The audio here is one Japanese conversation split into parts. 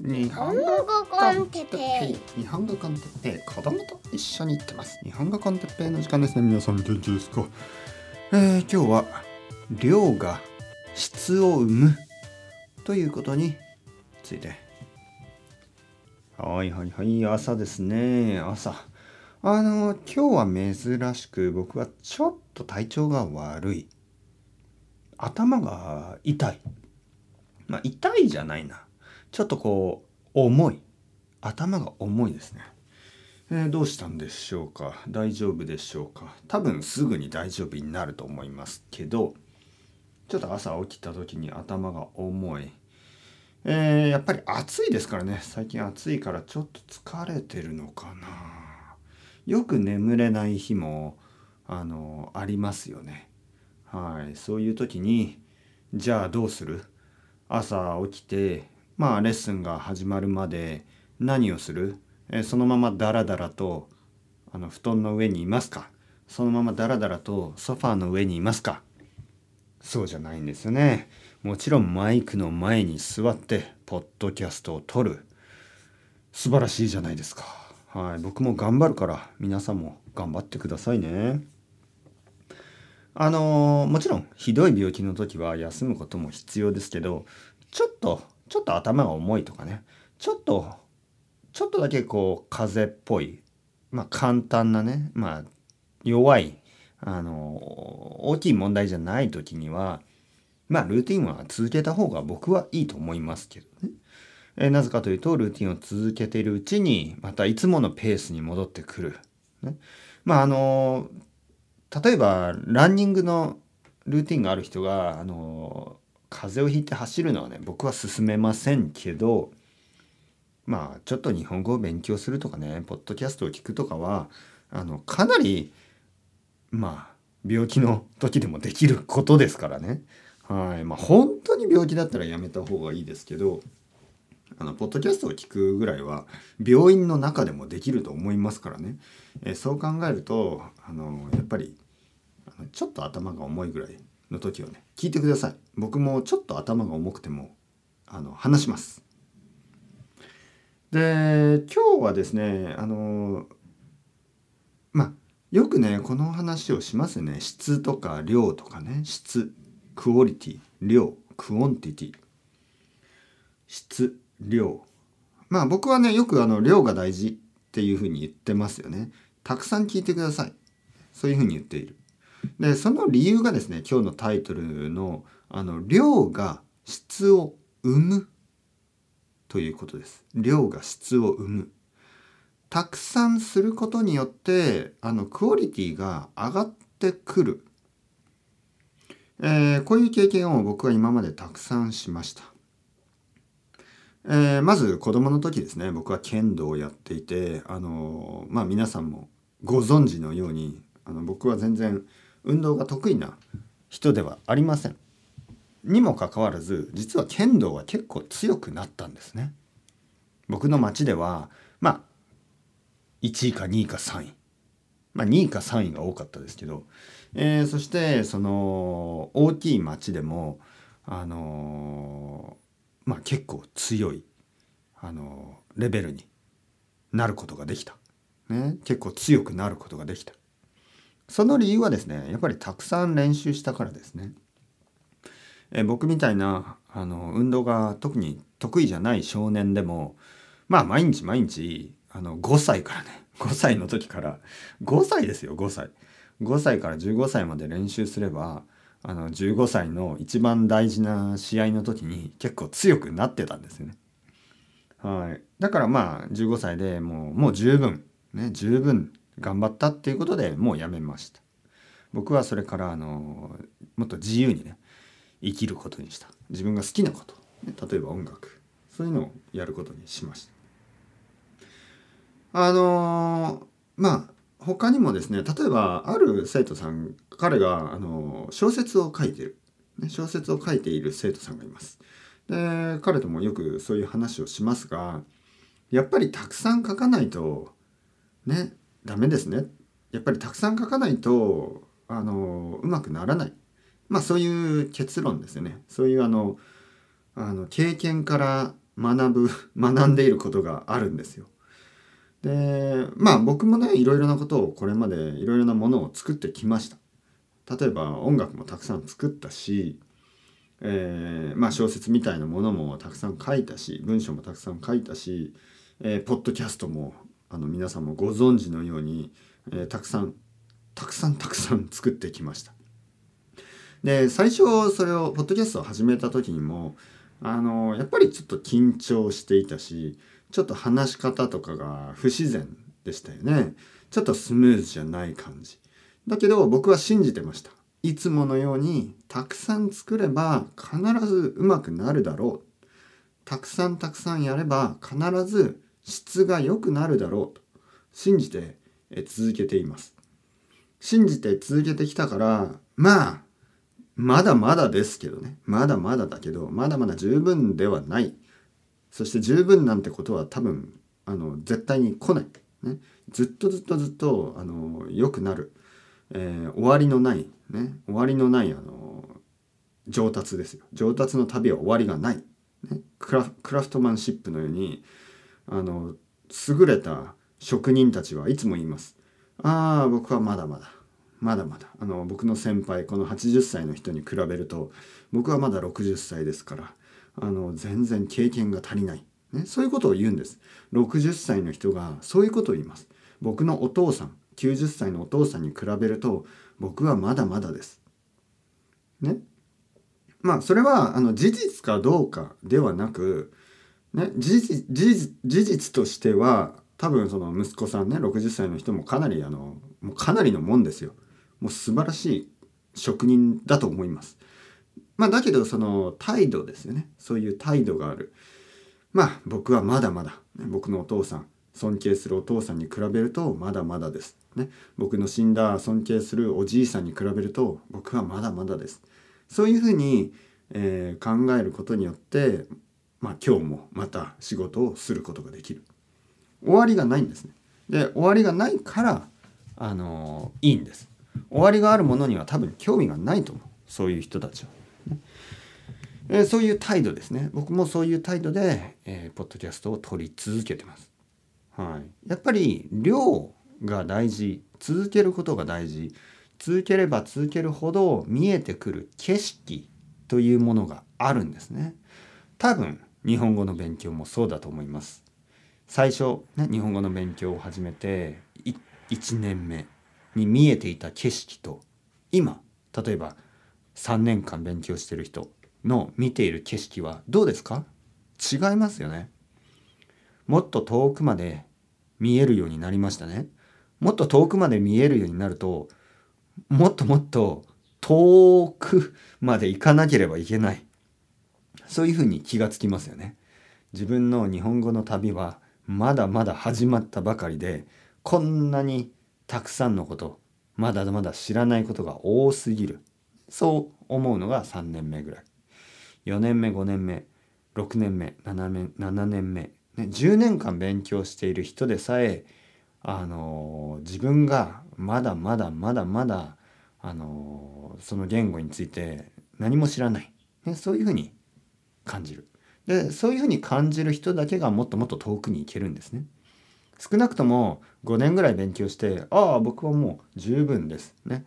日本語コンテッペイ。日本語コンテッペイ。子供と一緒に行ってます。日本語コンテッペイの時間ですね皆さん。元気ですか？えー、今日は量が質を生む。ということについて。はいはいはい朝ですね朝。あの今日は珍しく僕はちょっと体調が悪い。頭が痛い。まあ痛いじゃないな。ちょっとこう重い頭が重いですね、えー、どうしたんでしょうか？大丈夫でしょうか？多分すぐに大丈夫になると思いますけどちょっと朝起きた時に頭が重い。えー、やっぱり暑いですからね。最近暑いからちょっと疲れてるのかな。よく眠れない日もあのありますよね。はい。そういう時にじゃあどうする？朝起きてまあレッスンが始まるまで何をする？えそのままダラダラとあの布団の上にいますか？そのままダラダラとソファーの上にいますか？そうじゃないんですよね。もちろんマイクの前に座ってポッドキャストを撮る素晴らしいじゃないですか。はい、僕も頑張るから皆さんも頑張ってくださいね。あのー、もちろんひどい病気の時は休むことも必要ですけどちょっとちょっと頭が重いとかね。ちょっとちょっとだけこう風邪っぽい。まあ簡単なね。まあ弱い。あの大きい問題じゃない時にはまあルーティンは続けた方が僕はいいと思いますけどね。えなぜかというとルーティンを続けているうちにまたいつものペースに戻ってくる。ね、まああの例えばランニングのルーティンがある人があの風邪をひいて走るのはね僕は勧めませんけどまあちょっと日本語を勉強するとかねポッドキャストを聞くとかはあのかなりまあ病気の時でもできることですからね。はいまあ本当に病気だったらやめた方がいいですけどあのポッドキャストを聞くぐらいは病院の中でもできると思いますからね、えそう考えるとあのやっぱりちょっと頭が重いぐらいの時はね。聞いてください。僕もちょっと頭が重くてもあの話します。で今日はですねあのまあよくねこの話をしますね。質とか量とかね。質クオリティ。量 quantity。質量。まあ僕はねよくあの量が大事っていうふうに言ってますよね。たくさん聞いてください。そういうふうに言っている。でその理由がですね今日のタイトルのあの量が質を生むということです。量が質を生む。たくさんすることによってあのクオリティが上がってくる、えー、こういう経験を僕は今までたくさんしました。えー、まず子供の時ですね僕は剣道をやっていてあのまあ皆さんもご存知のようにあの僕は全然運動が得意な人ではありません。にもかかわらず実は剣道は結構強くなったんですね。僕の町ではまあ1位か2位か3位。まあ2位か3位が多かったですけど、えー、そしてその大きい町でもあのー、まあ結構強いあのー、レベルになることができた、ね、結構強くなることができた。その理由はですねやっぱりたくさん練習したからですね。え僕みたいなあの運動が特に得意じゃない少年でもまあ毎日毎日あの5歳からね5歳の時から5歳ですよ5歳5歳から15歳まで練習すればあの15歳の一番大事な試合の時に結構強くなってたんですよね。はい、だからまあ15歳でもうもう十分ね十分頑張ったっていうことでもうやめました。僕はそれからあのもっと自由にね生きることにした。自分が好きなこと、例えば音楽。そういうのをやることにしました。あのまあ他にもですね例えばある生徒さん彼があの小説を書いてる、ね、小説を書いている生徒さんがいます。で彼ともよくそういう話をしますがやっぱりたくさん書かないとねダメですねやっぱりたくさん書かないとあのうまくならないまあそういう結論ですよねそういうあのあの経験から学ぶ 学んでいることがあるんですよ。でまあ僕もねいろいろなことをこれまでいろいろなものを作ってきました。例えば音楽もたくさん作ったし、えー、まあ小説みたいなものもたくさん書いたし文章もたくさん書いたし、えー、ポッドキャストもあの皆さんもご存知のように、えー、たくさんたくさんたくさん作ってきました。で最初それをポッドキャストを始めた時にもあのやっぱりちょっと緊張していたしちょっと話し方とかが不自然でしたよね。ちょっとスムーズじゃない感じ。だけど僕は信じてました。いつものようにたくさん作れば必ずうまくなるだろう。たくさんたくさんやれば必ず質が良くなるだろうと信じて続けています。信じて続けてきたからまあまだまだですけどね。まだまだだけどまだまだ十分ではない。そして十分なんてことは多分あの絶対に来ない、ね、ずっとずっとずっとあの良くなる、えー、終わりのない、ね、終わりのないあの上達ですよ。上達の旅は終わりがない、ね、クラクラフトマンシップのようにあの優れた職人たちはいつも言います。ああ僕はまだまだ。まだまだ。あの僕の先輩この80歳の人に比べると僕はまだ60歳ですからあの全然経験が足りない、ね、そういうことを言うんです。60歳の人がそういうことを言います。僕のお父さん90歳のお父さんに比べると僕はまだまだです。ね。まあそれはあの事実かどうかではなく、ね、事実事実としては多分その息子さんね60歳の人もかなりあのもうかなりのもんですよ。もう素晴らしい職人だと思います。まあだけどその態度ですよね。そういう態度がある。まあ僕はまだまだ、ね、僕のお父さん、尊敬するお父さんに比べるとまだまだです。ね、僕の死んだ尊敬するおじいさんに比べると僕はまだまだです。そういうふうに、えー、考えることによって、まあ今日もまた仕事をすることができる。終わりがないんですね。で終わりがないからあの、いいんです。終わりがあるものには多分興味がないと思うそういう人たちは。えー、そういう態度ですね僕もそういう態度で、えー、ポッドキャストを取り続けてます。はい、やっぱり量が大事続けることが大事続ければ続けるほど見えてくる景色というものがあるんですね。多分日本語の勉強もそうだと思います。最初、ね、日本語の勉強を始めて1年目に見えていた景色と今例えば3年間勉強してる人の見ている景色はどうですか？違いますよね。もっと遠くまで見えるようになりましたね。もっと遠くまで見えるようになるともっともっと遠くまで行かなければいけない。そういうふうに気がつきますよね。自分の日本語の旅はまだまだ始まったばかりでこんなにたくさんのことまだまだ知らないことが多すぎる。そう思うのが3年目ぐらい。4年目5年目6年目7年 ,7 年目、ね、10年間勉強している人でさえあの、自分がまだまだまだまだあの、その言語について何も知らない、ね、そういうふうに感じる。でそういうふうに感じる人だけがもっともっと遠くに行けるんですね。少なくとも5年ぐらい勉強してああ僕はもう十分です。ね、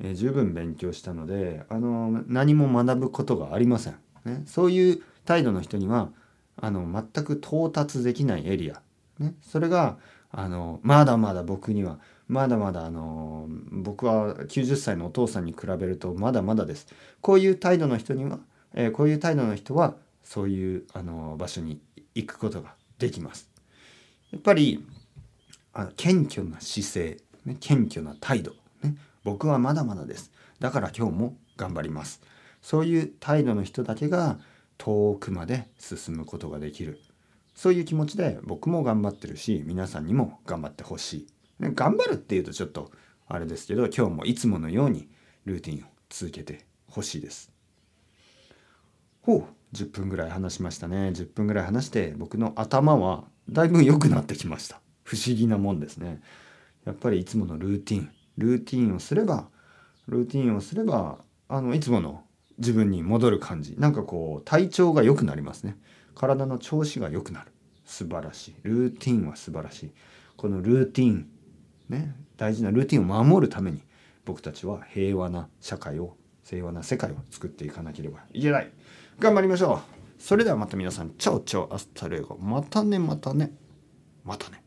えー、十分勉強したのであの何も学ぶことがありません、ね、そういう態度の人にはあの全く到達できないエリア、ね、それがあのまだまだ僕にはまだまだあの僕は90歳のお父さんに比べるとまだまだです。こういう態度の人には、えー、こういう態度の人はそういうあの場所に行くことができます。やっぱりあの謙虚な姿勢、ね、謙虚な態度、ね、僕はまだまだです。だから今日も頑張ります。そういう態度の人だけが遠くまで進むことができる。そういう気持ちで僕も頑張ってるし皆さんにも頑張ってほしい、ね、頑張るっていうとちょっとあれですけど今日もいつものようにルーティンを続けてほしいです。ほう。10分ぐらい話しましたね。10分ぐらい話して僕の頭はだいぶ良くなってきました。不思議なもんですね。やっぱりいつものルーティン。ルーティンをすればルーティンをすればあのいつもの自分に戻る感じ。なんかこう体調が良くなりますね。体の調子が良くなる。素晴らしい。ルーティンは素晴らしい。このルーティンね大事なルーティンを守るために僕たちは平和な社会を平和な世界を作っていかなければいけない。頑張りましょう。それではまた皆さんチャオチャオアスタルエゴ。またねまたね。またね。